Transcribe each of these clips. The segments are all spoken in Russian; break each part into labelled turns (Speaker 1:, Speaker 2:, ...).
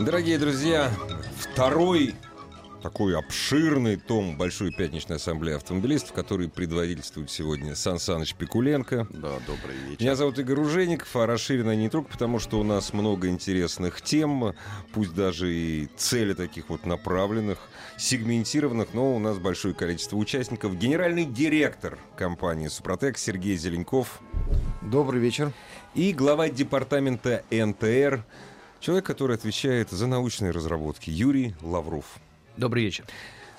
Speaker 1: Дорогие друзья, второй такой обширный том Большой пятничной ассамблеи автомобилистов, который предводительствует сегодня Сан Саныч Пикуленко.
Speaker 2: Да, добрый вечер.
Speaker 1: Меня зовут Игорь Ужеников, а расширено не только потому, что у нас много интересных тем, пусть даже и цели таких вот направленных, сегментированных, но у нас большое количество участников. Генеральный директор компании «Супротек» Сергей Зеленков.
Speaker 3: Добрый вечер.
Speaker 1: И глава департамента НТР, человек, который отвечает за научные разработки, Юрий Лавров.
Speaker 4: Добрый вечер.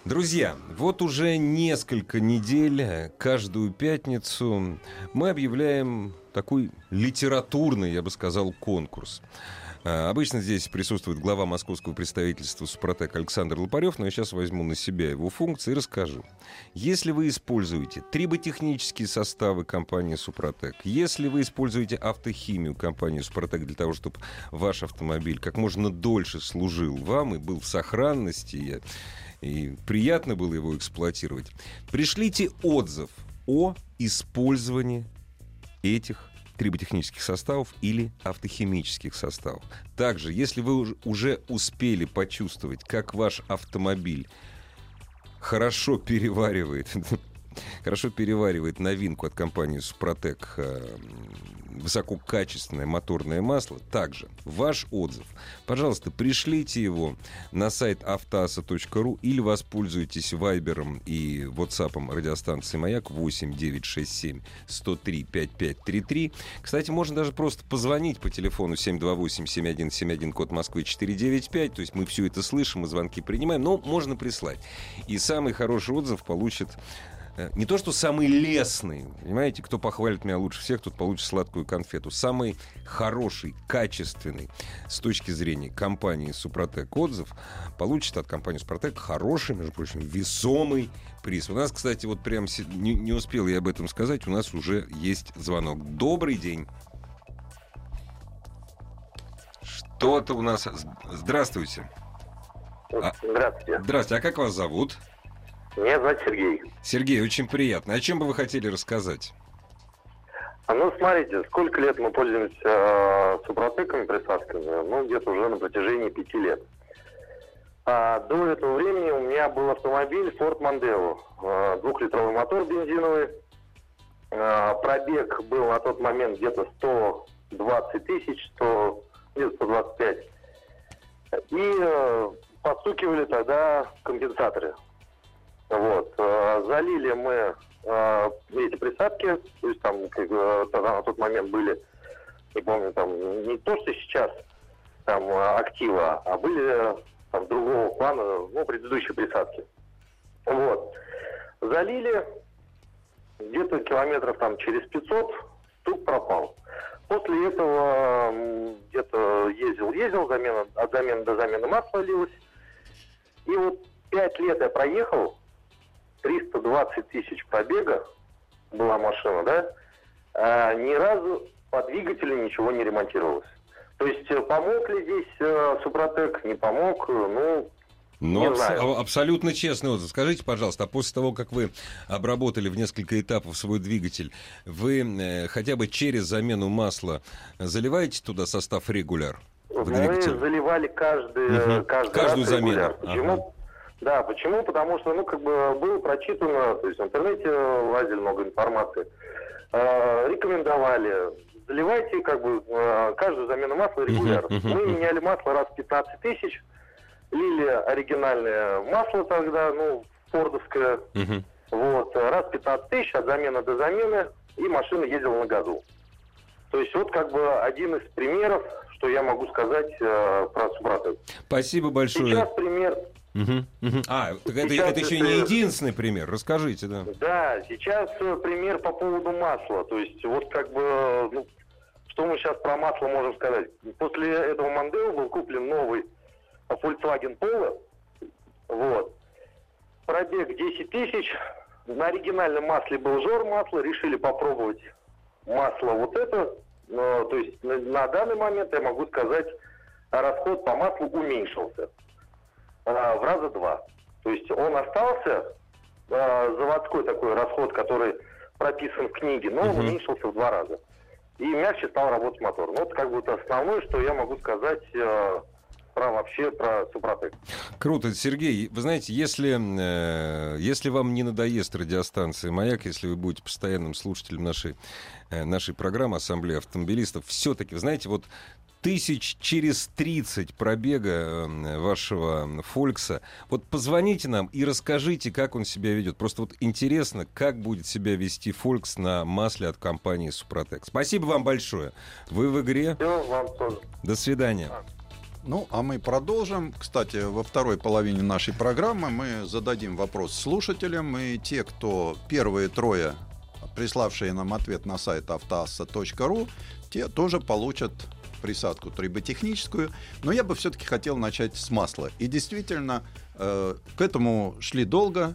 Speaker 1: Друзья, вот уже несколько недель, каждую пятницу мы объявляем такой литературный, я бы сказал, конкурс. А, Обычно здесь присутствует глава московского представительства «Супротек» Александр Лопарев, но я сейчас возьму на себя его функции и расскажу. Если вы используете триботехнические составы компании «Супротек», если вы используете автохимию компании «Супротек» для того, чтобы ваш автомобиль как можно дольше служил вам и был в сохранности, и приятно было его эксплуатировать, пришлите отзыв о использовании этих триботехнических составов или автохимических составов. Также, если вы уж- уже успели почувствовать, как ваш автомобиль хорошо переваривает, хорошо переваривает новинку от компании Супротек э, высококачественное моторное масло, также ваш отзыв, пожалуйста, пришлите его на сайт автоаса.ру или воспользуйтесь вайбером и ватсапом радиостанции «Маяк» 8 967 103 5533. Кстати, можно даже просто позвонить по телефону 728-7171, код Москвы 495, то есть мы все это слышим, мы звонки принимаем, но можно прислать. И самый хороший отзыв получит не то, что самый лесный, понимаете, кто похвалит меня лучше всех, тот получит сладкую конфету. Самый хороший, качественный с точки зрения компании Супротек отзыв получит от компании Супротек хороший, между прочим, весомый приз. У нас, кстати, вот прям не, не успел я об этом сказать, у нас уже есть звонок. Добрый день. Что-то у нас... Здравствуйте. А-
Speaker 5: Здравствуйте.
Speaker 1: Здравствуйте, а как вас зовут?
Speaker 5: Меня зовут Сергей.
Speaker 1: Сергей, очень приятно. О чем бы вы хотели рассказать?
Speaker 5: А ну, смотрите, сколько лет мы пользуемся э, супротеками, присадками? Ну, где-то уже на протяжении пяти лет. А до этого времени у меня был автомобиль Ford Mondeo. э, двухлитровый мотор бензиновый. Э, пробег был на тот момент где-то 120 тысяч, 100, где-то 125. И э, подстукивали тогда компенсаторы. Вот. э, Залили мы э, эти присадки, то есть там как, э, тогда на тот момент были, не помню, там не то, что сейчас там актива, а были там другого плана, ну, предыдущие присадки. Вот. Залили где-то километров там через 500, стук пропал. После этого где-то ездил-ездил, замена, от замены до замены масла лилось. И вот пять лет я проехал, 320 тысяч пробега была машина, да, а ни разу по двигателю ничего не ремонтировалось. То есть э, помог ли здесь э, Супротек, не помог, э, ну,
Speaker 1: Ну,
Speaker 5: Не
Speaker 1: абс-
Speaker 5: знаю.
Speaker 1: а- абсолютно честный отзыв. Скажите, пожалуйста, а после того, как вы обработали в несколько этапов свой двигатель, вы э, хотя бы через замену масла заливаете туда состав регуляр в
Speaker 5: мы заливали каждый,
Speaker 1: Мгм.
Speaker 5: каждый
Speaker 1: Каждую
Speaker 5: раз
Speaker 1: замену.
Speaker 5: регуляр. Почему?
Speaker 1: Ага.
Speaker 5: Да, почему? Потому что, ну, как бы было прочитано, то есть в интернете лазили много информации, Э, рекомендовали, заливайте как бы э, каждую замену масла регулярно. Мы меняли масло раз в 15 тысяч, лили оригинальное масло тогда, ну, фордовское, вот, раз в 15 тысяч от замены до замены, и машина ездила на газу. То есть вот как бы один из примеров, что я могу сказать э, про Супротек.
Speaker 1: Спасибо большое.
Speaker 5: Сейчас пример,
Speaker 1: Мгм, мгм. А, так это,
Speaker 5: Сейчас
Speaker 1: это еще
Speaker 5: это-
Speaker 1: не единственный пример. Расскажите, да.
Speaker 5: да, сейчас э, пример по поводу масла. То есть вот как бы, ну, что мы сейчас про масло можем сказать? После этого Мандео был куплен новый Volkswagen Polo. Вот. Пробег 10 тысяч. На оригинальном масле был жор масла. Решили попробовать масло вот это. Но, то есть на, на данный момент я могу сказать, расход по маслу уменьшился. А, в раза два. То есть он остался а, заводской такой расход, который прописан в книге, но он уменьшился в два раза. И мягче стал работать мотор. Ну, вот как бы это основное, что я могу сказать э, про вообще про Супротек.
Speaker 1: Круто, Сергей. Вы знаете, если, э, если вам не надоест радиостанция «Маяк», если вы будете постоянным слушателем нашей, э, нашей программы «Ассамблея автомобилистов», все-таки, знаете, вот тысяч через 30 пробега э, вашего Фолькса. Вот позвоните нам и расскажите, как он себя ведет. Просто вот интересно, как будет себя вести Фолькс на масле от компании Супротек. Спасибо вам большое. Вы в игре.
Speaker 5: Все, вам тоже.
Speaker 1: До свидания.
Speaker 2: Ну, а мы продолжим. Кстати, во второй половине нашей программы мы зададим вопрос слушателям. И те, кто первые трое, приславшие нам ответ на сайт автоасса.ру, те тоже получат присадку триботехническую, но я бы все-таки хотел начать с масла. И действительно, э, к этому шли долго,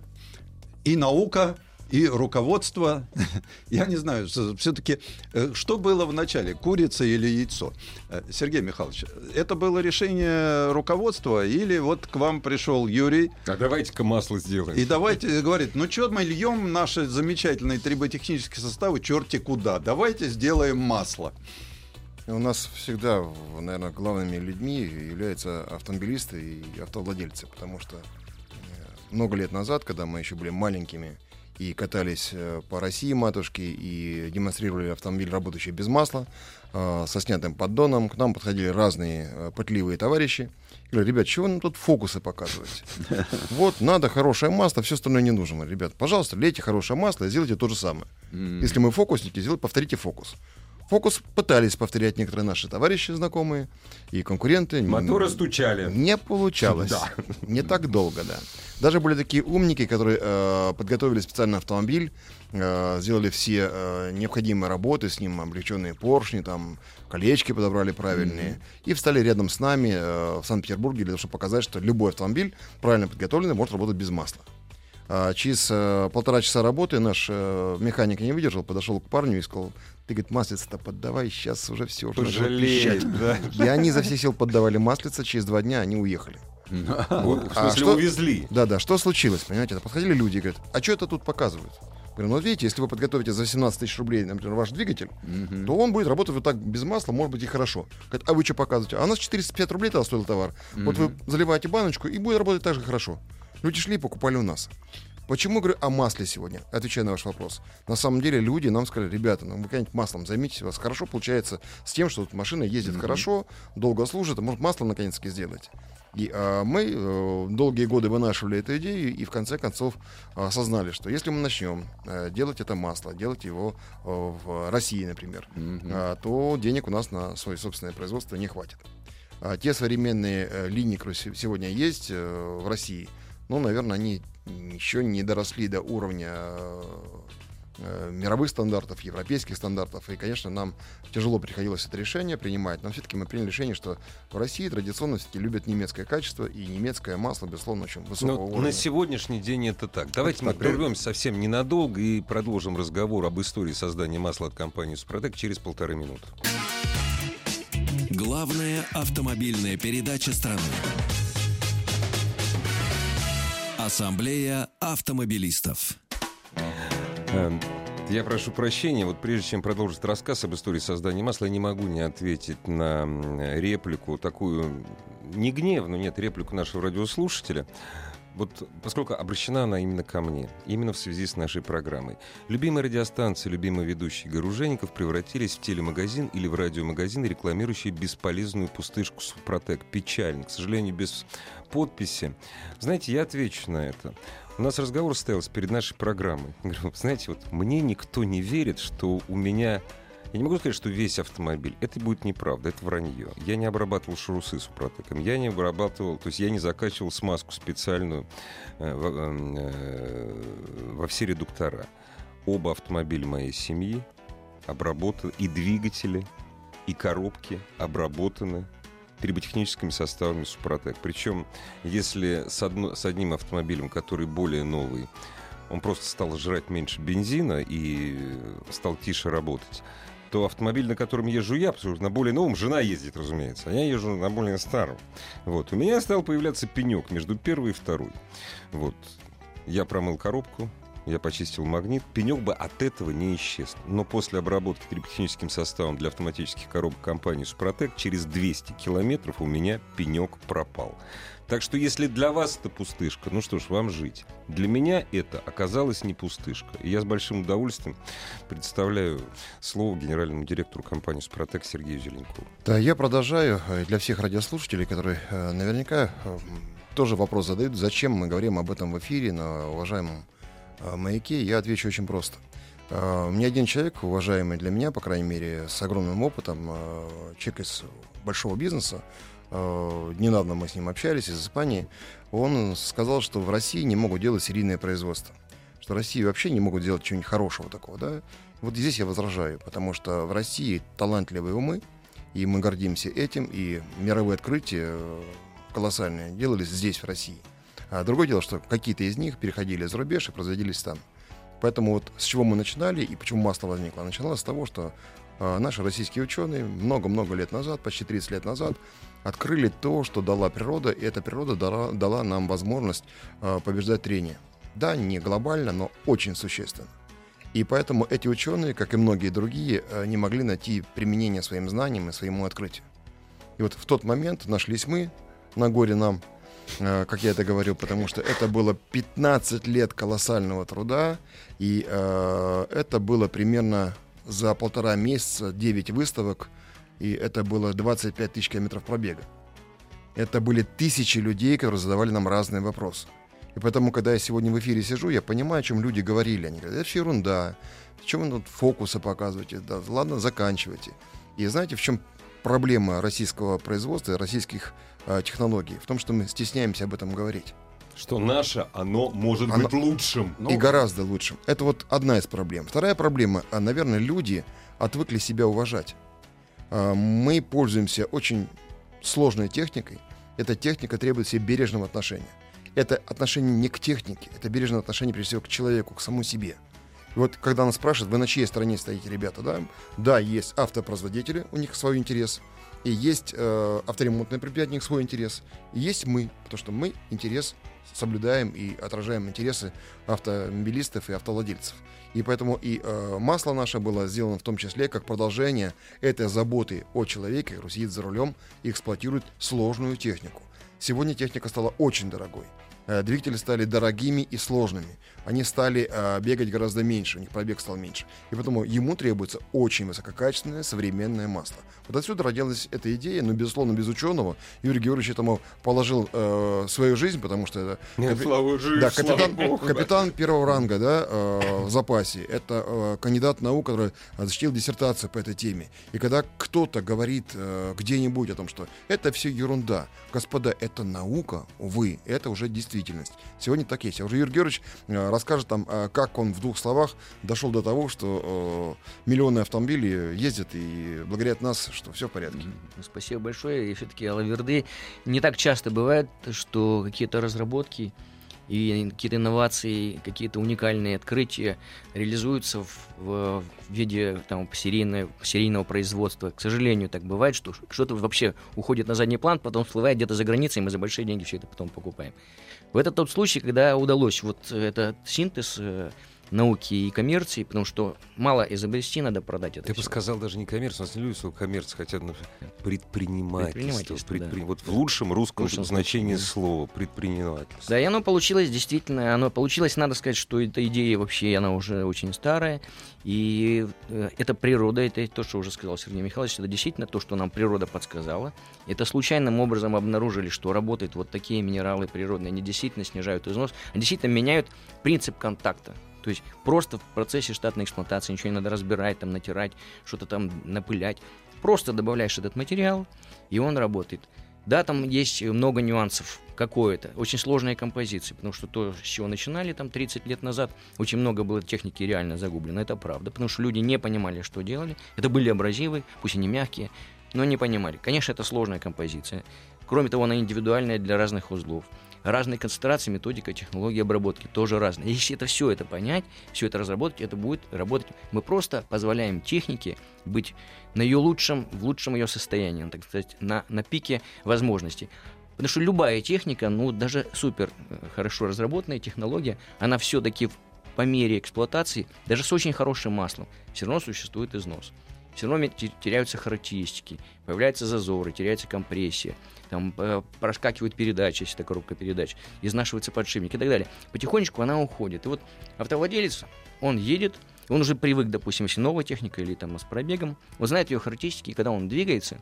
Speaker 2: и наука, и руководство. Я не знаю, все-таки, э, что было в начале, курица или яйцо? Э, Сергей Михайлович, это было решение руководства или вот к вам пришел Юрий?
Speaker 1: А давайте-ка масло сделаем.
Speaker 2: И давайте, говорит, ну что мы льем наши замечательные триботехнические составы черти куда? Давайте сделаем масло.
Speaker 3: У нас всегда, наверное, главными людьми являются автомобилисты и автовладельцы, потому что э, много лет назад, когда мы еще были маленькими и катались э, по России матушки и демонстрировали автомобиль, работающий без масла, э, со снятым поддоном, к нам подходили разные пытливые товарищи. И говорили, ребят, чего нам тут фокусы показываете? Вот, надо хорошее масло, все остальное не нужно. Ребят, пожалуйста, лейте хорошее масло и сделайте то же самое. Если мы фокусники, сделайте, повторите фокус. Фокус пытались повторять некоторые наши товарищи, знакомые и конкуренты.
Speaker 1: Моторы стучали.
Speaker 3: Не получалось. Да. Не так долго, да. Даже были такие умники, которые э, подготовили специальный автомобиль, э, сделали все э, необходимые работы с ним, облегченные поршни, там колечки подобрали правильные, mm-hmm. и встали рядом с нами э, в Санкт-Петербурге для того, чтобы показать, что любой автомобиль правильно подготовленный может работать без масла. А через э, полтора часа работы наш э, механик не выдержал, подошел к парню и сказал, ты, говорит, маслица-то поддавай, сейчас уже все.
Speaker 1: Пожалеет, да.
Speaker 3: И они за все сил поддавали маслица, через два дня они уехали.
Speaker 1: В смысле, увезли?
Speaker 3: Да-да, что случилось, понимаете? Подходили люди и говорят, а что это тут показывают? Говорю, ну вот видите, если вы подготовите за 17 тысяч рублей, например, ваш двигатель, mm-hmm. то он будет работать вот так без масла, может быть и хорошо. Говорят, а вы что показываете? А у нас 450 рублей тогда стоил товар. Mm-hmm. Вот вы заливаете баночку и будет работать так же хорошо. Люди шли и покупали у нас. Почему говорю о масле сегодня? Отвечаю на ваш вопрос. На самом деле люди нам сказали, ребята, ну вы как-нибудь маслом займитесь, у вас хорошо получается с тем, что вот машина ездит mm-hmm. хорошо, долго служит, а может масло наконец-таки сделать. И а, мы э, долгие годы вынашивали эту идею и в конце концов осознали, что если мы начнем э, делать это масло, делать его э, в России, например, mm-hmm. э, то денег у нас на свое собственное производство не хватит. А те современные э, линии, которые сегодня есть э, в России, ну, наверное, они еще не доросли до уровня э, мировых стандартов, европейских стандартов. И, конечно, нам тяжело приходилось это решение принимать. Но все-таки мы приняли решение, что в России традиционно все-таки любят немецкое качество и немецкое масло, безусловно, очень высокого Но уровня.
Speaker 1: На сегодняшний день это так. Давайте это мы так, прервемся совсем ненадолго и продолжим разговор об истории создания масла от компании «Супротек» через полторы минуты.
Speaker 6: Главная автомобильная передача страны. Ассамблея автомобилистов.
Speaker 1: Эм, я прошу прощения, вот прежде чем продолжить рассказ об истории создания масла, я не могу не ответить на реплику, такую не гневную, нет, реплику нашего радиослушателя. Вот поскольку обращена она именно ко мне, именно в связи с нашей программой. Любимые радиостанции, любимые ведущие Горужеников превратились в телемагазин или в радиомагазин, рекламирующий бесполезную пустышку Супротек. Печально. К сожалению, без подписи. Знаете, я отвечу на это. У нас разговор состоялся перед нашей программой. Говорю, знаете, вот мне никто не верит, что у меня я не могу сказать, что весь автомобиль. Это будет неправда, это вранье. Я не обрабатывал шурусы супротеком, я не обрабатывал, то есть я не закачивал смазку специальную э, в, э, во все редуктора. Оба автомобиля моей семьи обработаны, и двигатели, и коробки обработаны триботехническими составами Супротек. Причем, если с, одно, с одним автомобилем, который более новый, он просто стал жрать меньше бензина и стал тише работать, то автомобиль, на котором езжу я, потому что на более новом жена ездит, разумеется, а я езжу на более старом. Вот. У меня стал появляться пенек между первой и второй. Вот. Я промыл коробку, я почистил магнит, пенек бы от этого не исчез. Но после обработки триботехническим составом для автоматических коробок компании «Супротек» через 200 километров у меня пенек пропал. Так что если для вас это пустышка, ну что ж, вам жить. Для меня это оказалось не пустышка. И я с большим удовольствием представляю слово генеральному директору компании «Супротек» Сергею Зеленкову.
Speaker 3: Да, я продолжаю. Э, для всех радиослушателей, которые э, наверняка э, тоже вопрос задают, зачем мы говорим об этом в эфире на уважаемом маяке, я отвечу очень просто. Мне один человек, уважаемый для меня, по крайней мере, с огромным опытом, человек из большого бизнеса, Э, недавно мы с ним общались из Испании, он сказал, что в России не могут делать серийное производство. Что в России вообще не могут делать чего-нибудь хорошего такого, да? Вот здесь я возражаю, потому что в России талантливые умы, и мы гордимся этим, и мировые открытия э, колоссальные делались здесь, в России. А другое дело, что какие-то из них переходили за рубеж и производились там. Поэтому вот с чего мы начинали и почему масло возникло? Начиналось с того, что э, наши российские ученые много-много лет назад, почти 30 лет назад, открыли то, что дала природа, и эта природа дала, дала нам возможность э, побеждать трение. Да, не глобально, но очень существенно. И поэтому эти ученые, как и многие другие, э, не могли найти применение своим знаниям и своему открытию. И вот в тот момент нашлись мы, на горе нам, э, как я это говорил, потому что это было 15 лет колоссального труда, и э, это было примерно за полтора месяца 9 выставок, и это было 25 тысяч километров пробега. Это были тысячи людей, которые задавали нам разные вопросы. И поэтому, когда я сегодня в эфире сижу, я понимаю, о чем люди говорили. Они говорят, это все ерунда. В чем вы тут фокусы показываете? Да, ладно, заканчивайте. И знаете, в чем проблема российского производства, российских э, технологий? В том, что мы стесняемся об этом говорить.
Speaker 1: Что наше, оно может оно... быть лучшим.
Speaker 3: И ну... гораздо лучшим. Это вот одна из проблем. Вторая проблема, а, наверное, люди отвыкли себя уважать. А, мы пользуемся очень сложной техникой. Эта техника требует себе бережного отношения. Это отношение не к технике, это бережное отношение, прежде всего, к человеку, к самому себе. И вот когда нас спрашивают, вы на чьей стороне стоите, ребята, да? Да, есть автопроизводители, у них свой интерес, и есть э, авторемонтные предприятия, у них свой интерес, и есть мы, потому что мы интерес соблюдаем и отражаем интересы автомобилистов и автовладельцев. И поэтому и э, масло наше было сделано в том числе как продолжение этой заботы о человеке, который сидит за рулем и эксплуатирует сложную технику. Сегодня техника стала очень дорогой. Э, двигатели стали дорогими и сложными. Они стали э, бегать гораздо меньше, у них пробег стал меньше. И поэтому ему требуется очень высококачественное современное масло. Вот отсюда родилась эта идея, но, безусловно, без ученого. Юрий Георгиевич этому положил э, свою жизнь, потому что это...
Speaker 1: Нет, капи... слава жизнь,
Speaker 3: да, капитан, Богу, капитан первого ранга да, э, в запасе. Это э, кандидат наук, который защитил диссертацию по этой теме. И когда кто-то говорит э, где-нибудь о том, что это все ерунда, господа, это наука, увы, это уже действительно действительность. Сегодня так есть. А уже Юрий Георгиевич э, расскажет там, э, как он в двух словах дошел до того, что э, миллионы автомобилей ездят и благодарят нас, что все в порядке.
Speaker 4: Спасибо большое. И все-таки Алаверды не так часто бывает, что какие-то разработки и какие-то инновации, какие-то уникальные открытия реализуются в, в, виде там, серийного, серийного производства. К сожалению, так бывает, что что-то вообще уходит на задний план, потом всплывает где-то за границей, мы за большие деньги все это потом покупаем. В этот тот случай, когда удалось вот этот синтез э, науки и коммерции, потому что мало изобрести, надо продать это.
Speaker 1: Ты все. бы сказал даже не коммерцию, у нас не люди слово коммерция, хотя ну, предпринимательство. предпринимательство предпри... да. Вот в лучшем русском лучшем значении да. слова предпринимательство.
Speaker 4: Да, и оно получилось действительно, оно получилось, надо сказать, что эта идея вообще, она уже очень старая, и э, это природа, это то, что уже сказал Сергей Михайлович, это действительно то, что нам природа подсказала. Это случайным образом обнаружили, что работают вот такие минералы природные, они действительно снижают износ, они действительно меняют принцип контакта то есть просто в процессе штатной эксплуатации ничего не надо разбирать, там, натирать, что-то там напылять. Просто добавляешь этот материал, и он работает. Да, там есть много нюансов какое-то. Очень сложные композиции, потому что то, с чего начинали там 30 лет назад, очень много было техники реально загублено. Это правда, потому что люди не понимали, что делали. Это были абразивы, пусть и не мягкие, но не понимали. Конечно, это сложная композиция. Кроме того, она индивидуальная для разных узлов. Разные концентрации, методика, технология обработки тоже разные. Если это все это понять, все это разработать, это будет работать. Мы просто позволяем технике быть на ее лучшем, в лучшем ее состоянии, так сказать, на, на пике возможностей. Потому что любая техника, ну даже супер э, хорошо разработанная технология, она все-таки по мере эксплуатации, даже с очень хорошим маслом, все равно существует износ. Все равно теряются характеристики, появляются зазоры, теряется компрессия, там э, проскакивают передачи, если это коробка передач, изнашивается подшипник и так далее. Потихонечку она уходит. И вот автовладелец, он едет, он уже привык, допустим, если новая техника или там с пробегом, он знает ее характеристики, и когда он двигается,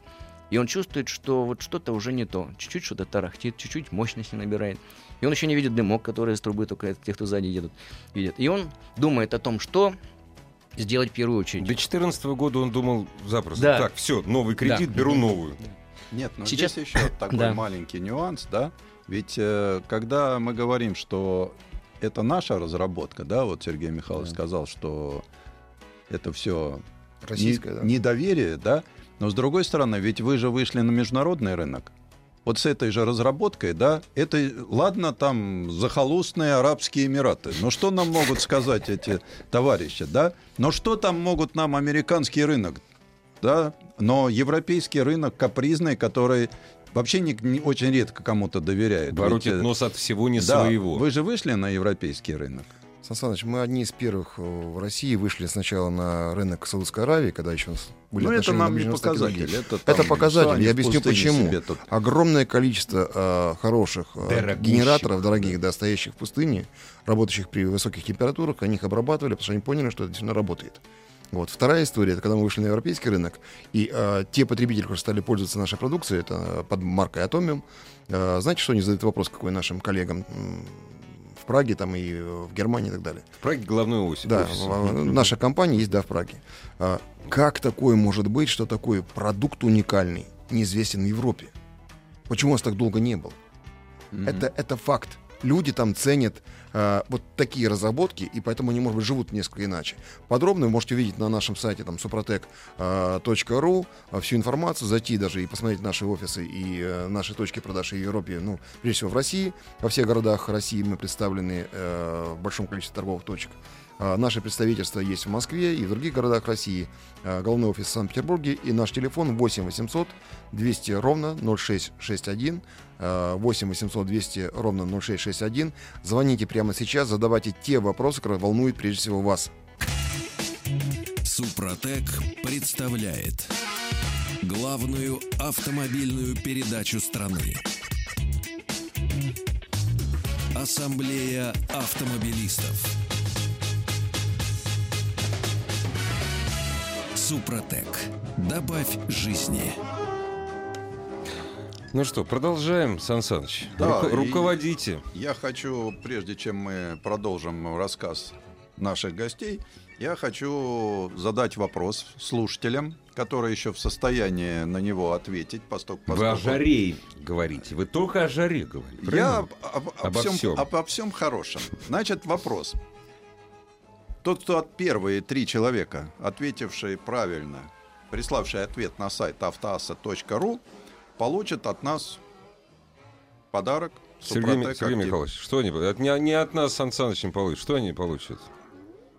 Speaker 4: и он чувствует, что вот что-то уже не то. Чуть-чуть что-то тарахтит, чуть-чуть мощности набирает. И он еще не видит дымок, который из трубы только те, кто сзади едут, видят. И он думает о том, что сделать в первую очередь.
Speaker 1: До 2014 года он думал запросто.
Speaker 4: Да.
Speaker 1: Так, все, новый кредит,
Speaker 4: Да.
Speaker 1: беру новую.
Speaker 2: Нет, но
Speaker 4: Сейчас-
Speaker 2: здесь еще такой
Speaker 4: Да.
Speaker 2: маленький нюанс, да. Ведь э, когда мы говорим, что это наша разработка, да, вот Сергей Михайлович сказал, что это все
Speaker 3: Российская, да.
Speaker 2: недоверие, да. Но с другой стороны, ведь вы же вышли на международный рынок. Вот с этой же разработкой, да, это, ладно, там захолустные Арабские Эмираты. Но что нам могут сказать эти товарищи, да? Но что там могут нам американский рынок, да? Но европейский рынок капризный, который вообще не, не- очень редко кому-то доверяет.
Speaker 1: Воротит
Speaker 2: Ведь, э,
Speaker 1: нос от всего не
Speaker 2: да,
Speaker 1: своего.
Speaker 2: Вы же вышли на европейский рынок.
Speaker 3: Сан Саныч, мы одни из первых э, в России вышли сначала на рынок Саудовской Аравии, когда еще у нас были
Speaker 2: Ну, это
Speaker 3: отношения
Speaker 2: нам
Speaker 3: на
Speaker 2: не показатель. Это,
Speaker 3: Это показатель, я объясню почему.
Speaker 2: тут
Speaker 3: Огромное количество э, хороших э, генераторов, дорогих, да, стоящих в пустыне, работающих при высоких температурах, они их обрабатывали, потому что они поняли, что это действительно работает. Вот. Вторая история, это когда мы вышли на европейский рынок, и э, те потребители, которые стали пользоваться нашей продукцией, это э, под маркой Atomium, э, знаете, что они задают вопрос какой нашим коллегам Праге там, и в Германии и так далее?
Speaker 1: В Праге головной оси.
Speaker 3: Да,
Speaker 1: офис.
Speaker 3: наша компания есть, да, в Праге. А, как такое может быть, что такой продукт уникальный неизвестен в Европе? Почему у нас так долго не был? Это, это факт. Люди там ценят а, вот такие разработки, и поэтому они, может быть, живут несколько иначе. Подробно вы можете увидеть на нашем сайте там suprotec.ru а, всю информацию, зайти даже и посмотреть наши офисы и э, наши точки продаж в Европе, ну, прежде всего в России. Во всех городах России мы представлены э, в большом количестве торговых точек. А, Наше представительство есть в Москве и в других городах России. А, Головной офис в Санкт-Петербурге. И наш телефон 8 800 200 ровно 0661. а, 8 800 200 ровно 0661. Звоните прямо сейчас, задавайте те вопросы, которые волнуют прежде всего вас.
Speaker 6: Супротек представляет главную автомобильную передачу страны. Ассамблея автомобилистов. Супротек. Добавь жизни.
Speaker 1: Ну что, продолжаем, Сан Саныч.
Speaker 2: Да, и-
Speaker 1: Руководите.
Speaker 2: Я хочу, прежде чем мы продолжим рассказ наших гостей, я хочу задать вопрос слушателям, которые еще в состоянии на него ответить, постольку-
Speaker 1: Вы о
Speaker 2: поскольку
Speaker 1: жаре говорите. Вы только о жаре говорите.
Speaker 2: Я
Speaker 1: правильно?
Speaker 2: об- об-
Speaker 1: Обо
Speaker 2: всем,
Speaker 1: всем.
Speaker 2: обо всем хорошем. Значит, вопрос. Тот, кто от первые три человека, ответившие правильно, приславшие ответ на сайт автоаса.ру, получит от нас подарок.
Speaker 1: Сергей,
Speaker 2: Супротек
Speaker 1: Сергей
Speaker 2: Актив.
Speaker 1: Михайлович, что они от, не, не от нас Сан Саныч не получит. Что они получат?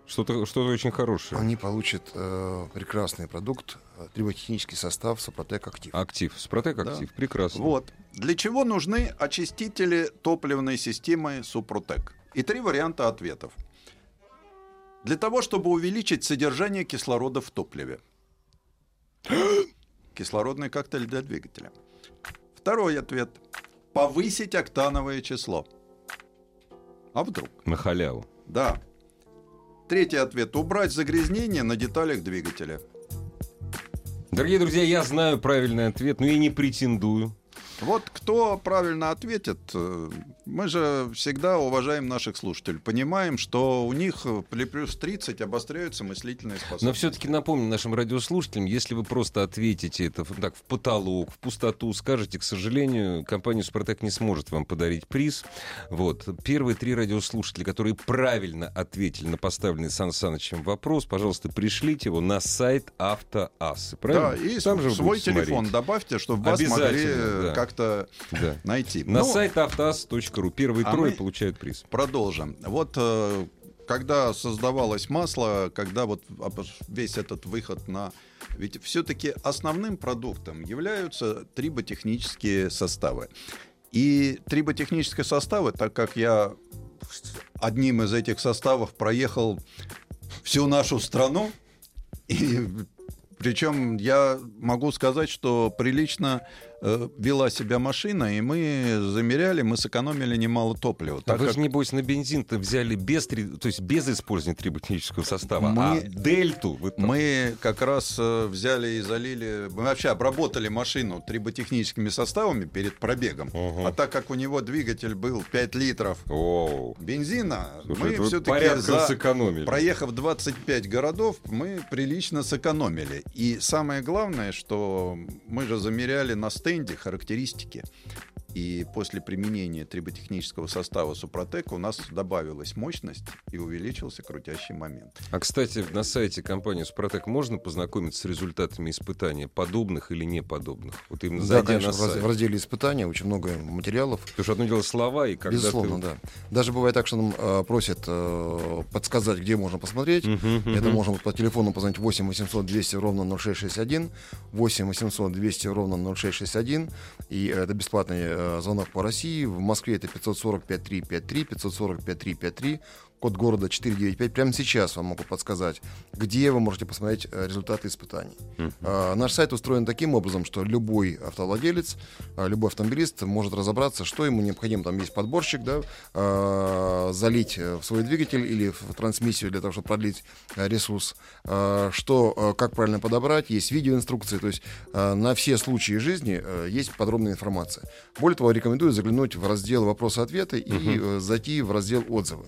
Speaker 1: Что-то что очень хорошее.
Speaker 3: Они получат э, прекрасный продукт, э, триботехнический состав Супротек Актив.
Speaker 1: Актив. Спротек
Speaker 2: Да.
Speaker 1: актив. Прекрасно.
Speaker 2: Вот. Для чего нужны очистители топливной системы Супротек? И три варианта ответов. Для того, чтобы увеличить содержание кислорода в топливе. Кислородный коктейль для двигателя. Второй ответ. Повысить октановое число. А вдруг?
Speaker 1: На халяву.
Speaker 2: Да. Третий ответ. Убрать загрязнение на деталях двигателя.
Speaker 1: Дорогие друзья, я знаю правильный ответ, но и не претендую.
Speaker 2: Вот кто правильно ответит, э, мы же всегда уважаем наших слушателей, понимаем, что у них при плюс 30 обостряются мыслительные способности.
Speaker 1: Но все-таки напомню нашим радиослушателям, если вы просто ответите это так в потолок, в пустоту, скажете, к сожалению, компания «Супротек» не сможет вам подарить приз. Вот. Первые три радиослушателя, которые правильно ответили на поставленный Сан Санычем вопрос, пожалуйста, пришлите его на сайт «Автоассы». Правильно?
Speaker 2: Да, и
Speaker 1: Там же
Speaker 2: свой телефон
Speaker 1: смотреть.
Speaker 2: добавьте, чтобы вас могли э,
Speaker 1: да.
Speaker 2: Как-то
Speaker 1: Да.
Speaker 2: найти.
Speaker 1: На
Speaker 2: Ну,
Speaker 1: сайт автоасс.ру. Первые
Speaker 2: а
Speaker 1: трое получают приз.
Speaker 2: Продолжим. Вот э, когда создавалось масло, когда вот весь этот выход на... Ведь все-таки основным продуктом являются триботехнические составы. И триботехнические составы, так как я одним из этих составов проехал всю нашу страну, и причем я могу сказать, что прилично вела себя машина, и мы замеряли, мы сэкономили немало топлива.
Speaker 1: А
Speaker 2: Так
Speaker 1: вы
Speaker 2: как
Speaker 1: же, небось, на бензин-то взяли без, то есть без использования триботехнического состава,
Speaker 2: Мы-
Speaker 1: а дельту вы там-
Speaker 2: мы как раз э, взяли и залили, мы вообще обработали машину триботехническими составами перед пробегом.
Speaker 1: Ага.
Speaker 2: А так как у него двигатель был 5 литров
Speaker 1: Оу.
Speaker 2: бензина,
Speaker 1: Слушай,
Speaker 2: мы все-таки за...
Speaker 1: сэкономили.
Speaker 2: Проехав 25 городов, мы прилично сэкономили. И самое главное, что мы же замеряли на стенде характеристики. И после применения триботехнического состава Супротек у нас добавилась мощность и увеличился крутящий момент.
Speaker 1: А, кстати, на сайте компании «Супротек» можно познакомиться с результатами испытания, подобных или неподобных? Вот именно
Speaker 3: Да,
Speaker 1: зайдя
Speaker 3: конечно,
Speaker 1: на
Speaker 3: в раз- в разделе испытания очень много материалов.
Speaker 1: Потому что одно дело слова, и когда
Speaker 3: Безусловно,
Speaker 1: ты...
Speaker 3: да. Даже бывает так, что нам э, просят э, подсказать, где можно посмотреть.
Speaker 1: Мгм,
Speaker 3: Это
Speaker 1: мгм.
Speaker 3: можно по телефону позвонить 8 800 200 ровно 0661, 8 800 200 ровно 0661, и это бесплатный э, звонок по России. В Москве это 540 5353, 540 5353, код города 495. Прямо сейчас вам могу подсказать, где вы можете посмотреть э, результаты испытаний. А, Наш сайт устроен таким образом, что любой автовладелец, а, любой автомобилист может разобраться, что ему необходимо. Там есть подборщик, да, а, залить э, в свой двигатель или в трансмиссию для того, чтобы продлить э, ресурс, что, как правильно подобрать, есть видеоинструкции, то есть на все случаи жизни есть подробная информация. Более того, рекомендую заглянуть в раздел вопросы-ответы и э, зайти в раздел отзывы.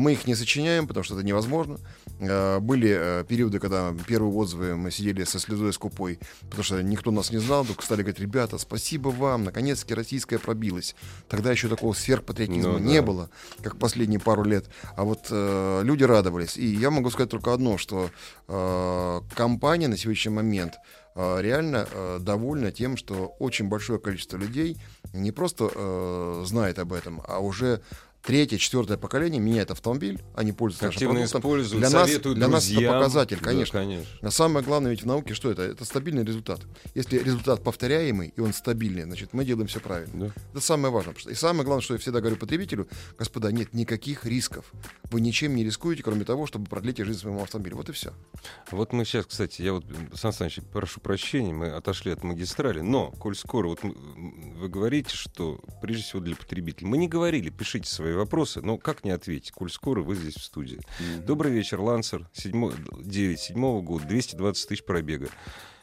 Speaker 3: Мы их не сочиняем, потому что это невозможно. А, Были э, периоды, когда первые отзывы мы сидели со слезой скупой, потому что никто нас не знал. Только стали говорить, ребята, спасибо вам, наконец-таки российская пробилась. Тогда еще такого сверхпатриотизма
Speaker 1: Ну
Speaker 3: не
Speaker 1: да.
Speaker 3: было, как последние пару лет. А вот э, люди радовались. И я могу сказать только одно, что э, компания на сегодняшний момент э, реально э, довольна тем, что очень большое количество людей не просто э, знает об этом, а уже третье, четвертое поколение меняет автомобиль, они пользуются нашим
Speaker 1: Активно
Speaker 3: продуктом.
Speaker 1: используют,
Speaker 3: Для нас, для нас это показатель,
Speaker 1: Да,
Speaker 3: конечно.
Speaker 1: конечно.
Speaker 3: Но самое главное ведь в науке что это? Это стабильный результат. Если результат повторяемый и он стабильный, значит мы делаем все правильно.
Speaker 1: Да.
Speaker 3: Это самое важное. И самое главное, что я всегда говорю потребителю, господа, нет никаких рисков. Вы ничем не рискуете, кроме того, чтобы продлить жизнь своему автомобилю. Вот и все.
Speaker 1: Вот мы сейчас, кстати, я вот, Сан Саныч, прошу прощения, мы отошли от магистрали, но, коль скоро вот вы говорите, что прежде всего для потребителей. Мы не говорили, пишите свои вопросы, но как не ответить, коль скоро вы здесь в студии. Добрый вечер, Лансер, 9 седьмого года, 220 тысяч пробега.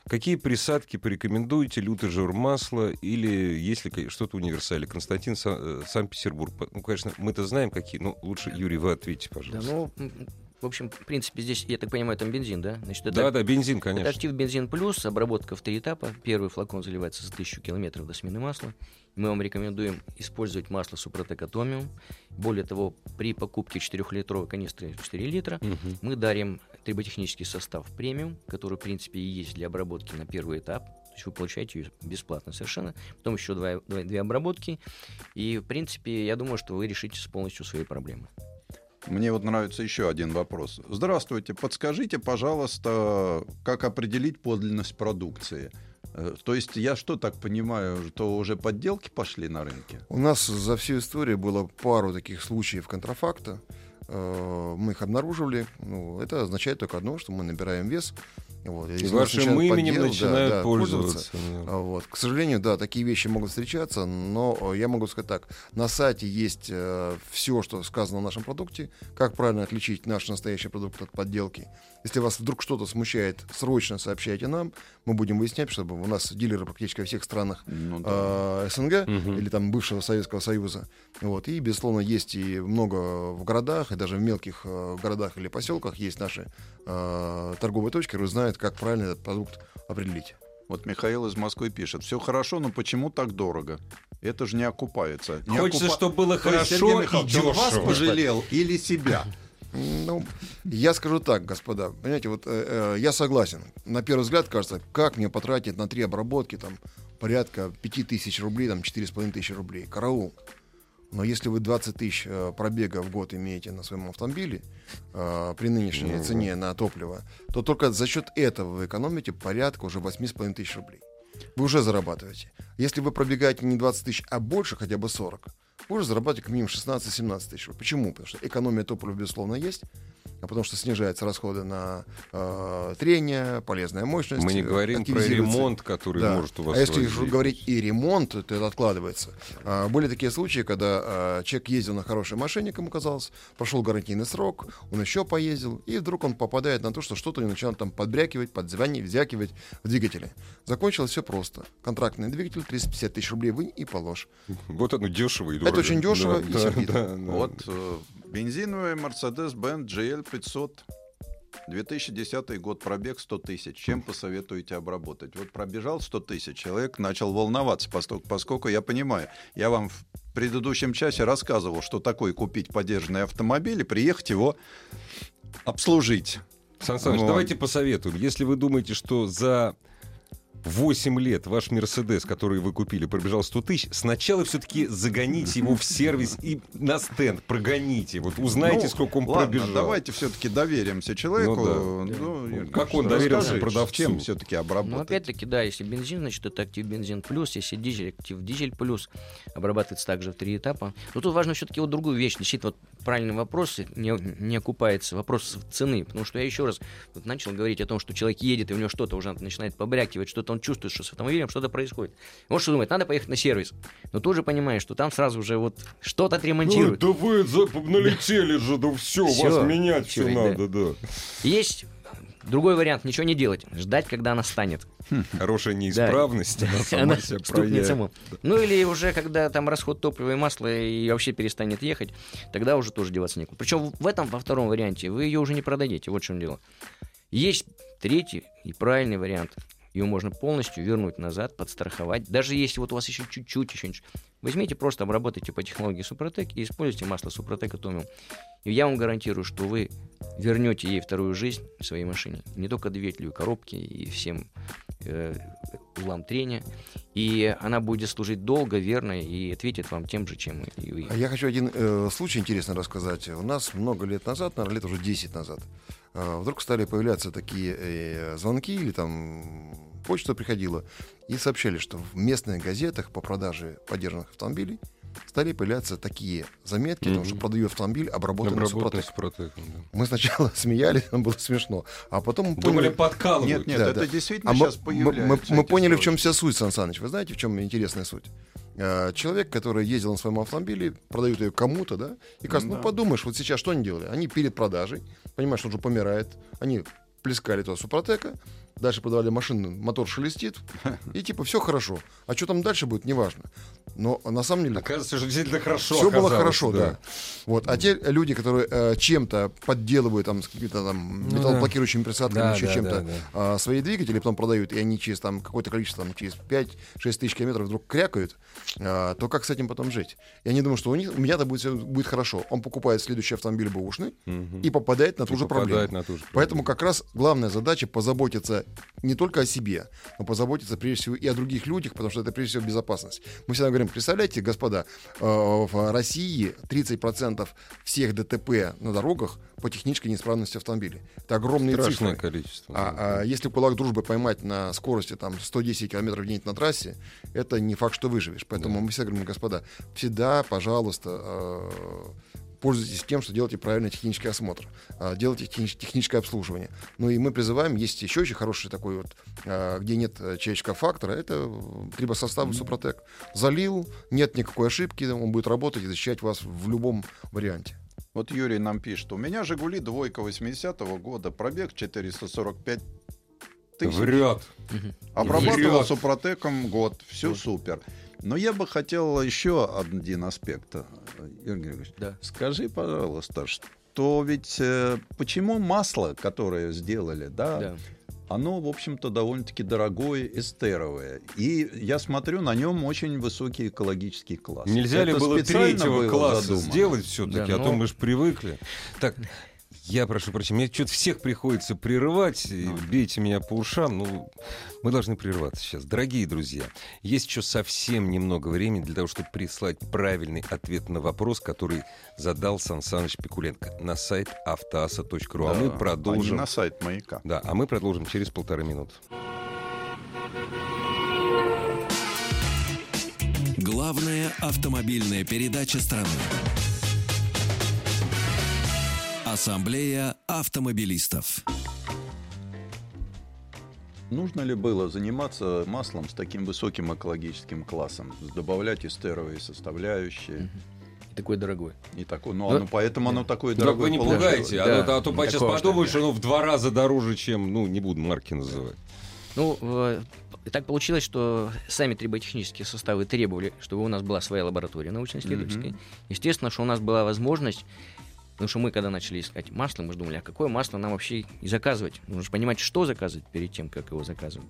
Speaker 1: Какие присадки порекомендуете? Лютый жир масла или если что-то универсальное? Константин, э, Санкт-Петербург. Ну, конечно, мы-то знаем, какие. Но лучше, Юрий, вы ответьте,
Speaker 4: Да,
Speaker 1: пожалуйста.
Speaker 4: ну, м, в общем, в принципе, здесь, я так понимаю, там бензин, да? Значит, это,
Speaker 1: Да, да, бензин,
Speaker 4: это
Speaker 1: конечно.
Speaker 4: актив бензин плюс, обработка в три этапа. Первый флакон заливается за 1000 километров до смены масла. Мы вам рекомендуем использовать масло Супротек Атомиум. Более того, при покупке 4-литровой канистры 4 литра
Speaker 1: Мгм.
Speaker 4: мы дарим триботехнический состав премиум, который, в принципе, и есть для обработки на первый этап. То есть вы получаете ее бесплатно совершенно. Потом еще два, два- две обработки. И, в принципе, я думаю, что вы решите с полностью свои проблемы.
Speaker 2: Мне вот нравится еще один вопрос. Здравствуйте, подскажите, пожалуйста, как определить подлинность продукции? Э, То есть я что так понимаю, что уже подделки пошли на рынке?
Speaker 3: У нас за всю историю было пару таких случаев контрафакта. Э, Мы их обнаруживали. Ну, это означает только одно, что мы набираем вес. Вот,
Speaker 1: И вашим именем
Speaker 3: да,
Speaker 1: начинают
Speaker 3: да,
Speaker 1: пользоваться. да.
Speaker 3: А Вот. К сожалению, да, такие вещи могут встречаться, но э, я могу сказать так. На сайте есть все, что сказано о нашем продукте, как правильно отличить наш настоящий продукт от подделки. Если вас вдруг что-то смущает, срочно сообщайте нам. мы будем выяснять, чтобы у нас дилеры практически во всех странах
Speaker 2: Ну да.
Speaker 3: э, СНГ
Speaker 1: Мгм.
Speaker 3: или там бывшего Советского Союза. Вот. И, безусловно, есть и много в городах, и даже в мелких э, городах или поселках есть наши э, торговые точки, которые знают, как правильно этот продукт определить.
Speaker 2: Вот Михаил из Москвы пишет. Все хорошо, но почему так дорого? Это же не окупается. Не
Speaker 1: Хочется,
Speaker 2: окупа-
Speaker 1: чтобы было хорошо и
Speaker 2: он вас
Speaker 1: дешево.
Speaker 2: пожалел или себя?
Speaker 3: Ну, я скажу так, господа, понимаете, вот э, э, я согласен. На первый взгляд кажется, как мне потратить на три обработки там порядка 5000 рублей, там 4,5 тысячи рублей. Караул. Но если вы 20 тысяч э, пробега в год имеете на своем автомобиле э, при нынешней цене на топливо, то только за счет этого вы экономите порядка уже 8,5 тысяч рублей. Вы уже зарабатываете. Если вы пробегаете не 20 тысяч, а больше, хотя бы 40, вы уже зарабатываете как минимум 16-17 тысяч. рублей. Почему? Потому что экономия топлива, безусловно, есть, потому что снижаются расходы на э, трение, полезная мощность.
Speaker 1: Мы не говорим про ремонт, который
Speaker 3: Да.
Speaker 1: может у вас
Speaker 3: А если
Speaker 1: возникнуть.
Speaker 3: говорить и ремонт, то это откладывается. А, были такие случаи, когда а, человек ездил на хорошей машине, кому казалось, прошел гарантийный срок, он еще поездил, и вдруг он попадает на то, что что-то не начинает там подбрякивать, подзвонить, взякивать в двигателе. Закончилось все просто. Контрактный двигатель, 350 тысяч рублей вынь и положь.
Speaker 1: Вот оно дешево и
Speaker 3: Это
Speaker 1: дорого.
Speaker 3: очень дешево
Speaker 1: Да,
Speaker 3: и
Speaker 1: да, да, да.
Speaker 2: Вот э, бензиновый Mercedes-Benz GL 500. 2010 год, пробег 100 тысяч. Чем посоветуете обработать? Вот пробежал 100 тысяч, человек начал волноваться, поскольку, поскольку я понимаю, я вам в предыдущем часе рассказывал, что такое купить подержанный автомобиль и приехать его обслужить.
Speaker 1: Сан Саныч,
Speaker 2: Вот.
Speaker 1: давайте посоветуем. Если вы думаете, что за 8 лет ваш Мерседес, который вы купили, пробежал 100 тысяч, сначала все-таки загоните его в сервис и на стенд прогоните. Вот узнайте,
Speaker 2: Ну,
Speaker 1: сколько он
Speaker 2: ладно,
Speaker 1: пробежал.
Speaker 2: давайте все-таки доверимся человеку.
Speaker 1: Ну да.
Speaker 2: Ну, Юрий
Speaker 1: Как он доверился
Speaker 2: расскажи,
Speaker 1: продавцу?
Speaker 2: Чем все-таки
Speaker 4: Ну,
Speaker 2: обработать?
Speaker 4: опять-таки, да, если бензин, значит, это актив бензин плюс, если дизель, актив дизель плюс, обрабатывается также в три этапа. Но тут важно все-таки вот другую вещь. Действительно, вот правильный вопрос не, не окупается, вопрос цены. Потому что я еще раз вот начал говорить о том, что человек едет, и у него что-то уже начинает побрякивать, что-то он чувствует, что с автомобилем что-то происходит. Вот что думает, надо поехать на сервис. Но тут же понимаешь, что там сразу уже вот что-то отремонтируют.
Speaker 1: да вы налетели же, да все,
Speaker 4: Всё,
Speaker 1: менять
Speaker 4: всё, да.
Speaker 1: да.
Speaker 4: Есть другой вариант, ничего не делать, ждать, когда она станет.
Speaker 1: Хорошая неисправность, она сама
Speaker 4: Она
Speaker 1: себя проявит.
Speaker 4: Ну или уже когда там расход топлива и масла и вообще перестанет ехать, тогда уже тоже деваться некуда. Причем в этом, во втором варианте, вы ее уже не продадите. Вот в чем дело. Есть третий и правильный вариант. Ее можно полностью вернуть назад, подстраховать. Даже если вот у вас еще чуть-чуть, еще ничего. Возьмите, просто обработайте по технологии Супротек и используйте масло Супротек Атомиум. И я вам гарантирую, что вы вернете ей вторую жизнь в своей машине. Не только двигателю, коробке, и всем э, трения. И она будет служить долго, верно, и ответит вам тем же, чем и вы.
Speaker 3: А Я хочу один э, случай интересно рассказать. У нас много лет назад, наверное, лет уже 10 назад, э, вдруг стали появляться такие э, звонки или там почта приходила и сообщали, что в местных газетах по продаже подержанных автомобилей стали появляться такие заметки,
Speaker 1: Мгм.
Speaker 3: что продаю автомобиль, обработанный
Speaker 1: Обработанный
Speaker 3: Супротек.
Speaker 1: Супротеком, да.
Speaker 3: Мы сначала смеялись, нам было смешно, а потом мы
Speaker 1: Думали,
Speaker 3: поняли...
Speaker 1: подкалывают.
Speaker 2: Нет, нет,
Speaker 3: Да,
Speaker 2: это
Speaker 3: да.
Speaker 2: действительно
Speaker 3: А мы,
Speaker 2: сейчас
Speaker 3: мы-
Speaker 2: появляется.
Speaker 3: мы- мы
Speaker 2: эти
Speaker 3: поняли, в чем вся суть, Сан Саныч. Вы знаете, в чем интересная суть? Э, Человек, который ездил на своем автомобиле, продают ее кому-то, да, и кажется,
Speaker 2: Да.
Speaker 3: ну подумаешь, вот сейчас что они делали? Они перед продажей, понимаешь, что он уже помирает, они плескали туда супротека, дальше продавали машину, мотор шелестит, и типа все хорошо. А что там дальше будет, неважно. Но на самом деле
Speaker 1: Оказывается, что действительно хорошо
Speaker 3: все было хорошо, да. Вот. А те люди, которые э, чем-то подделывают там с какими-то там
Speaker 1: Ну
Speaker 3: металлоблокирующими присадками,
Speaker 1: Да,
Speaker 3: еще
Speaker 1: да,
Speaker 3: чем-то
Speaker 1: да, да.
Speaker 3: а, свои двигатели потом продают, и они через там какое-то количество, там, через 5-6 тысяч километров вдруг крякают, а, то как с этим потом жить? Я не думаю, что у, них, у меня-то будет, будет хорошо. Он покупает следующий автомобиль бэушный
Speaker 1: Мгм.
Speaker 3: и попадает на ту
Speaker 1: И
Speaker 3: же
Speaker 1: попадает
Speaker 3: проблему.
Speaker 1: на ту же
Speaker 3: Поэтому
Speaker 1: проблему.
Speaker 3: как раз главная задача позаботиться не только о себе, но позаботиться прежде всего и о других людях, потому что это прежде всего безопасность. Мы всегда говорим, представляете, господа, э, в России 30% всех ДТП на дорогах по технической неисправности автомобилей. Это огромные
Speaker 1: Страшное
Speaker 3: цифры.
Speaker 1: количество.
Speaker 3: А, а если кулак дружбы поймать на скорости там 110 км в день на трассе, это не факт, что выживешь. Поэтому мы всегда говорим, господа, всегда, пожалуйста, э, пользуйтесь тем, что делаете правильный технический осмотр, а, делайте техни- техническое обслуживание. Ну и мы призываем, есть еще очень хороший такой вот, а, где нет э, человеческого фактора, это э, трибосоставы Супротек. Залил, нет никакой ошибки, он будет работать и защищать вас в любом варианте.
Speaker 2: Вот Юрий нам пишет. У меня «Жигули» двойка 80-го года, пробег 445 тысяч.
Speaker 1: Врет.
Speaker 2: Обрабатывал
Speaker 1: Врет.
Speaker 2: супротеком год. Все супер. Но я бы хотел еще один аспект. э, Игорь Григорьевич,
Speaker 4: Да.
Speaker 2: скажи, пожалуйста, что ведь э, почему масло, которое сделали, да,
Speaker 4: Да.
Speaker 2: оно, в общем-то, довольно-таки дорогое, эстеровое. И я смотрю, на нем очень высокий экологический класс.
Speaker 1: Нельзя ли
Speaker 2: Это
Speaker 1: было
Speaker 2: специально
Speaker 1: третьего
Speaker 2: было
Speaker 1: класса
Speaker 2: задумано?
Speaker 1: сделать все-таки,
Speaker 4: Да,
Speaker 1: а то
Speaker 4: но-
Speaker 1: мы же привыкли. Так, я прошу прощения, мне что-то всех приходится прерывать, и бейте меня по ушам, ну, мы должны прерваться сейчас. Дорогие друзья, есть еще совсем немного времени для того, чтобы прислать правильный ответ на вопрос, который задал Сан Саныч Пикуленко на сайт автоаса.ру. А
Speaker 2: Да,
Speaker 1: мы
Speaker 2: а не
Speaker 1: продолжим...
Speaker 2: на сайт маяка.
Speaker 1: Да, а мы продолжим через полторы минуты.
Speaker 6: Главная автомобильная передача страны. Ассамблея автомобилистов.
Speaker 2: Нужно ли было заниматься маслом с таким высоким экологическим классом, добавлять эстеровые составляющие
Speaker 4: И такой дорогой.
Speaker 2: и такое? Ну,
Speaker 4: Ну,
Speaker 2: оно, поэтому оно такое
Speaker 1: Да
Speaker 2: дорогое
Speaker 1: вы не
Speaker 2: получилось.
Speaker 1: пугайте, а,
Speaker 4: Да,
Speaker 1: то- а то сейчас
Speaker 4: штата.
Speaker 1: что оно в два раза дороже, чем, ну, не буду марки называть.
Speaker 4: Ну, э, так получилось, что сами триботехнические составы требовали, чтобы у нас была своя лаборатория научно-исследовательская. Естественно, что у нас была возможность, потому что мы, когда начали искать масло, мы же думали, а какое масло нам вообще и заказывать? Нужно же понимать, что заказывать перед тем, как его заказывать.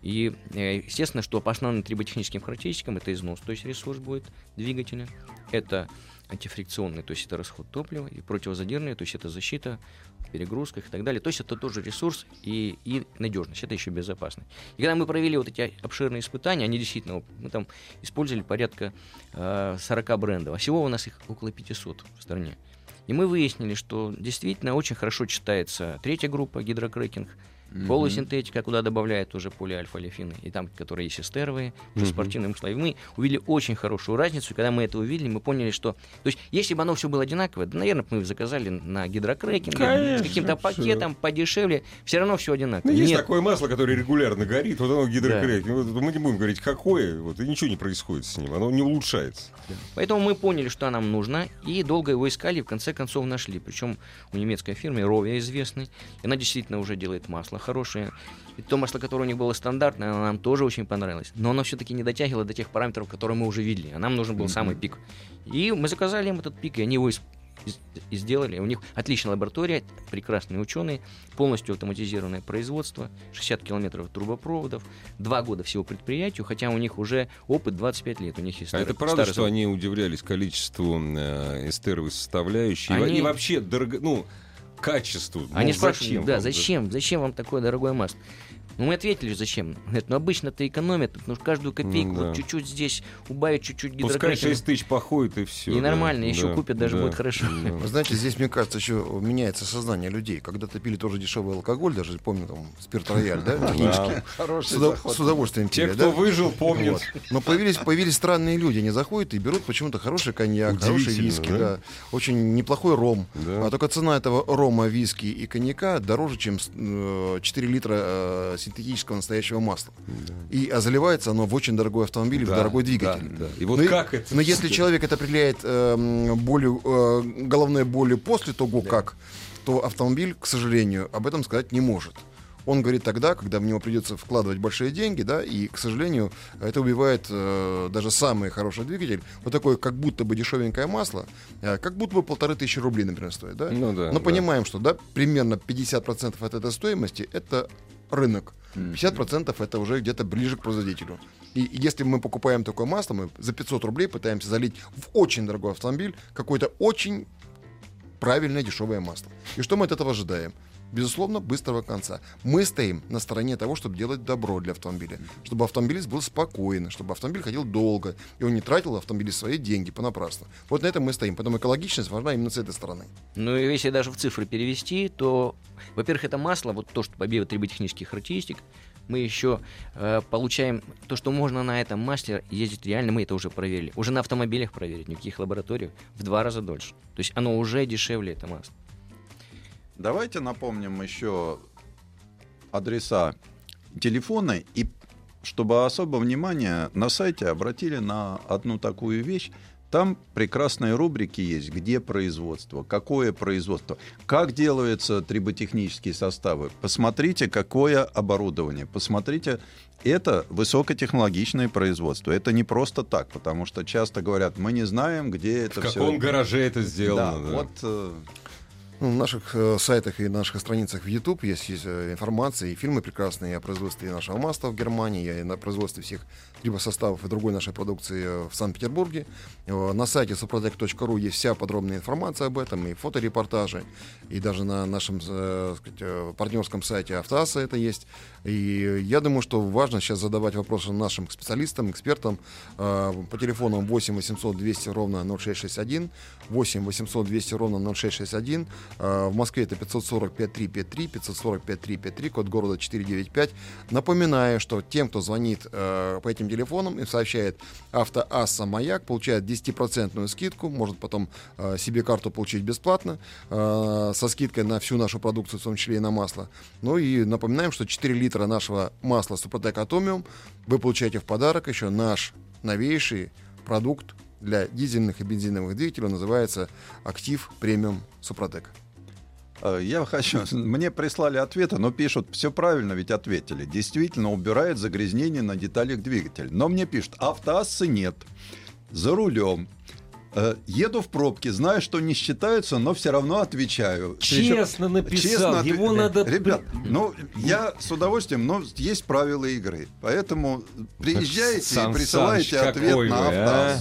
Speaker 4: И, э, естественно, что по основным триботехническим характеристикам это износ, то есть ресурс будет двигателя, это антифрикционный, то есть это расход топлива, и противозадирный, то есть это защита в перегрузках и так далее. То есть это тоже ресурс и, и надежность, это еще безопасность. И когда мы провели вот эти обширные испытания, они действительно, мы там использовали порядка э, 40 брендов, а всего у нас их около 500 в стране. И мы выяснили, что действительно очень хорошо читается третья группа гидрокрекинг, полусинтетика, куда добавляют уже полиальфа-олефины, и там, которые есть эстеровые, уже спортивные масла. И мы увидели очень хорошую разницу, и когда мы это увидели, мы поняли, что... То есть, если бы оно все было одинаковое, да, наверное, мы заказали на гидрокрекинге,
Speaker 1: Конечно,
Speaker 4: с каким-то пакетом, подешевле, все равно все одинаково.
Speaker 1: Ну, есть
Speaker 4: Нет,
Speaker 1: такое масло, которое регулярно горит, вот оно гидрокрекинг. Вот Мы не будем говорить, какое, вот, и ничего не происходит с ним, оно не улучшается.
Speaker 4: Поэтому мы поняли, что нам нужно, и долго его искали, и в конце концов нашли. Причем у немецкой фирмы Ровия известной, и она действительно уже делает масло хорошее. И то масло, которое у них было стандартное, оно нам тоже очень понравилось. Но оно все-таки не дотягивало до тех параметров, которые мы уже видели. А нам нужен был самый пик. И мы заказали им этот пик, и они его из- и сделали. У них отличная лаборатория, прекрасные ученые, полностью автоматизированное производство, 60 километров трубопроводов, два года всего предприятию, хотя у них уже опыт 25 лет. У них есть
Speaker 1: А
Speaker 4: старый-
Speaker 1: это правда,
Speaker 4: старый
Speaker 1: что они удивлялись количеству э, эстеровой составляющей?
Speaker 4: Они-
Speaker 1: И вообще, дорого, ну, качеству. Ну,
Speaker 4: Они спрашивают,
Speaker 1: зачем
Speaker 4: да,
Speaker 1: вам
Speaker 4: зачем, зачем вам такое дорогое масло? Ну, мы ответили, зачем. Говорят, ну, обычно-то экономят, потому что каждую копейку
Speaker 1: Ну, да.
Speaker 4: вот чуть-чуть здесь убавить, чуть-чуть
Speaker 1: Пускай
Speaker 4: гидрокрекинга.
Speaker 1: 6 тысяч походит и все.
Speaker 4: И нормально, еще купят, даже будет хорошо.
Speaker 3: Вы знаете, здесь, мне кажется, еще меняется сознание людей. Когда-то пили тоже дешевый алкоголь, даже помню, там, спирт рояль, да, технически. С, удовольствием
Speaker 1: Те, кто
Speaker 3: да?
Speaker 1: выжил, помнят.
Speaker 3: Но появились, появились странные люди, они заходят и берут почему-то хороший коньяк, хороший виски,
Speaker 1: да?
Speaker 3: да? очень неплохой ром.
Speaker 1: Да.
Speaker 3: А только цена этого рома, виски и коньяка дороже, чем э, 4 литра э, синтетического настоящего масла. И а заливается оно в очень дорогой автомобиль, и в
Speaker 1: Да,
Speaker 3: дорогой двигатель.
Speaker 1: да, да. И вот
Speaker 3: Но
Speaker 1: как это
Speaker 3: Но если человек это определяет э, болью, э, головной болью после того, как, то автомобиль, к сожалению, об этом сказать не может. Он говорит тогда, когда в него придется вкладывать большие деньги, да, и, к сожалению, это убивает э, даже самый хороший двигатель. Вот такое, как будто бы дешевенькое масло, э, как будто бы полторы тысячи рублей, например, стоит, да?
Speaker 1: Ну да,
Speaker 3: Но
Speaker 1: да.
Speaker 3: понимаем, что, да, примерно 50% от этой стоимости это рынок. 50% это уже где-то ближе к производителю. И и если мы покупаем такое масло, мы за 500 рублей пытаемся залить в очень дорогой автомобиль какое-то очень правильное дешевое масло. И что мы от этого ожидаем? Безусловно, быстрого конца. Мы стоим на стороне того, чтобы делать добро для автомобиля. Чтобы автомобилист был спокоен, чтобы автомобиль ходил долго, и он не тратил автомобиле свои деньги понапрасну. Вот на этом мы стоим. Поэтому экологичность важна именно с этой стороны.
Speaker 4: Ну, и если даже в цифры перевести, то, во-первых, это масло, вот то, что по биотриботехнических характеристик, мы еще э, получаем то, что можно на этом масле ездить реально, мы это уже проверили. Уже на автомобилях проверить, ни в каких лабораториях, в два раза дольше. То есть оно уже дешевле, это масло.
Speaker 2: Давайте напомним еще адреса телефона и чтобы особо внимание на сайте обратили на одну такую вещь. Там прекрасные рубрики есть, где производство, какое производство, как делаются триботехнические составы. Посмотрите, какое оборудование, посмотрите, это высокотехнологичное производство. Это не просто так, потому что часто говорят, мы не знаем, где это
Speaker 1: В
Speaker 2: все.
Speaker 1: каком гараже это сделано?
Speaker 2: Да,
Speaker 1: да.
Speaker 2: вот э,
Speaker 3: на наших э, сайтах и наших страницах в YouTube есть, есть э, информация и фильмы прекрасные о производстве нашего масла в Германии, и на производстве всех составов и другой нашей продукции э, в Санкт-Петербурге. На сайте suprotec.ru есть вся подробная информация об этом, и фоторепортажи, и даже на нашем сказать, партнерском сайте Автоаса это есть. И я думаю, что важно сейчас задавать вопросы нашим специалистам, экспертам э, по телефонам 8 800 200 ровно 0661, 8 800 200 ровно 0661. Э, В Москве это 540 5353, 540 5353, код города 495. Напоминаю, что тем, кто звонит э, по этим телефонам и сообщает автоасса «Маяк», получает 10% скидку, может потом э, себе карту получить бесплатно, э, со скидкой на всю нашу продукцию, в том числе и на масло. Ну и напоминаем, что 4 литра нашего масла Супротек Атомиум вы получаете в подарок еще наш новейший продукт для дизельных и бензиновых двигателей, он называется «Актив Премиум Супротек».
Speaker 2: Э, Я хочу, мне прислали ответы, но пишут, все правильно ведь ответили. Действительно убирает загрязнение на деталях двигателя. Но мне пишут, автоассы нет. За рулем. Э, Еду в пробке, знаю, что не считаются, но все равно отвечаю.
Speaker 1: Честно написал,
Speaker 2: Честно отве-
Speaker 1: его надо...
Speaker 2: Ребят, ну, я с удовольствием, но есть правила игры. Поэтому приезжайте
Speaker 1: Сан
Speaker 2: и присылайте
Speaker 1: Саныч,
Speaker 2: ответ на
Speaker 1: вы, а?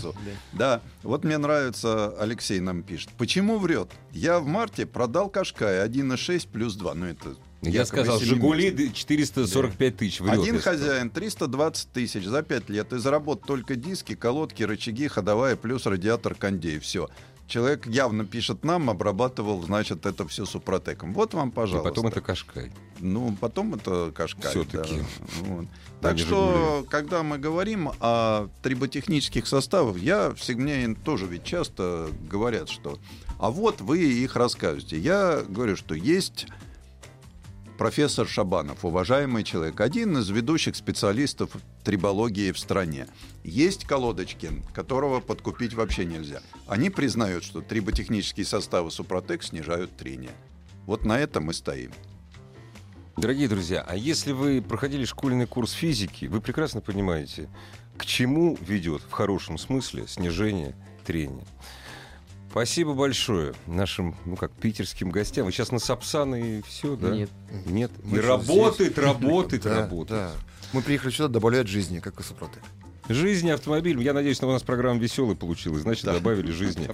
Speaker 2: Да, вот мне нравится, Алексей нам пишет. Почему врет? Я в марте продал Кашкай 1,6 плюс 2. Ну, это
Speaker 1: Я сказал. «Жигули» 445 тысяч. Врет,
Speaker 2: Один хозяин 320 тысяч за 5 лет. Из работ только диски, колодки, рычаги, ходовая плюс радиатор кондей. Все. Человек явно пишет нам, обрабатывал, значит, это все супротеком. Вот вам,
Speaker 1: И
Speaker 2: пожалуйста.
Speaker 1: потом это Кашкай.
Speaker 2: Ну, потом это Кашкай.
Speaker 1: Всё-таки.
Speaker 2: да. Вот. Так что, когда мы говорим о триботехнических составах, я всегда мне тоже ведь часто говорят, что а вот вы их рассказываете. Я говорю, что есть профессор Шабанов, уважаемый человек, один из ведущих специалистов трибологии в стране. Есть Колодочкин, которого подкупить вообще нельзя. Они признают, что триботехнические составы Супротек снижают трение. Вот на этом мы стоим.
Speaker 1: Дорогие друзья, а если вы проходили школьный курс физики, вы прекрасно понимаете, к чему ведет в хорошем смысле снижение трения. Спасибо большое нашим, ну как, питерским гостям. Вы сейчас на Сапсан и все, да?
Speaker 4: Нет.
Speaker 1: Нет.
Speaker 3: Мы
Speaker 1: и работает,
Speaker 3: здесь.
Speaker 1: работает,
Speaker 3: Да,
Speaker 1: работает.
Speaker 3: да. Мы приехали сюда добавлять жизни, как и Супротек.
Speaker 1: Жизнь автомобилем. Я надеюсь, что у нас программа веселая получилась. Значит, добавили жизни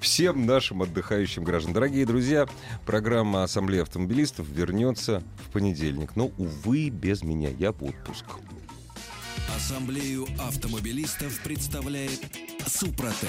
Speaker 1: всем нашим отдыхающим гражданам. Дорогие друзья, программа Ассамблеи автомобилистов вернется в понедельник. Но, увы, без меня. Я в отпуск.
Speaker 6: Ассамблею автомобилистов представляет Супротек.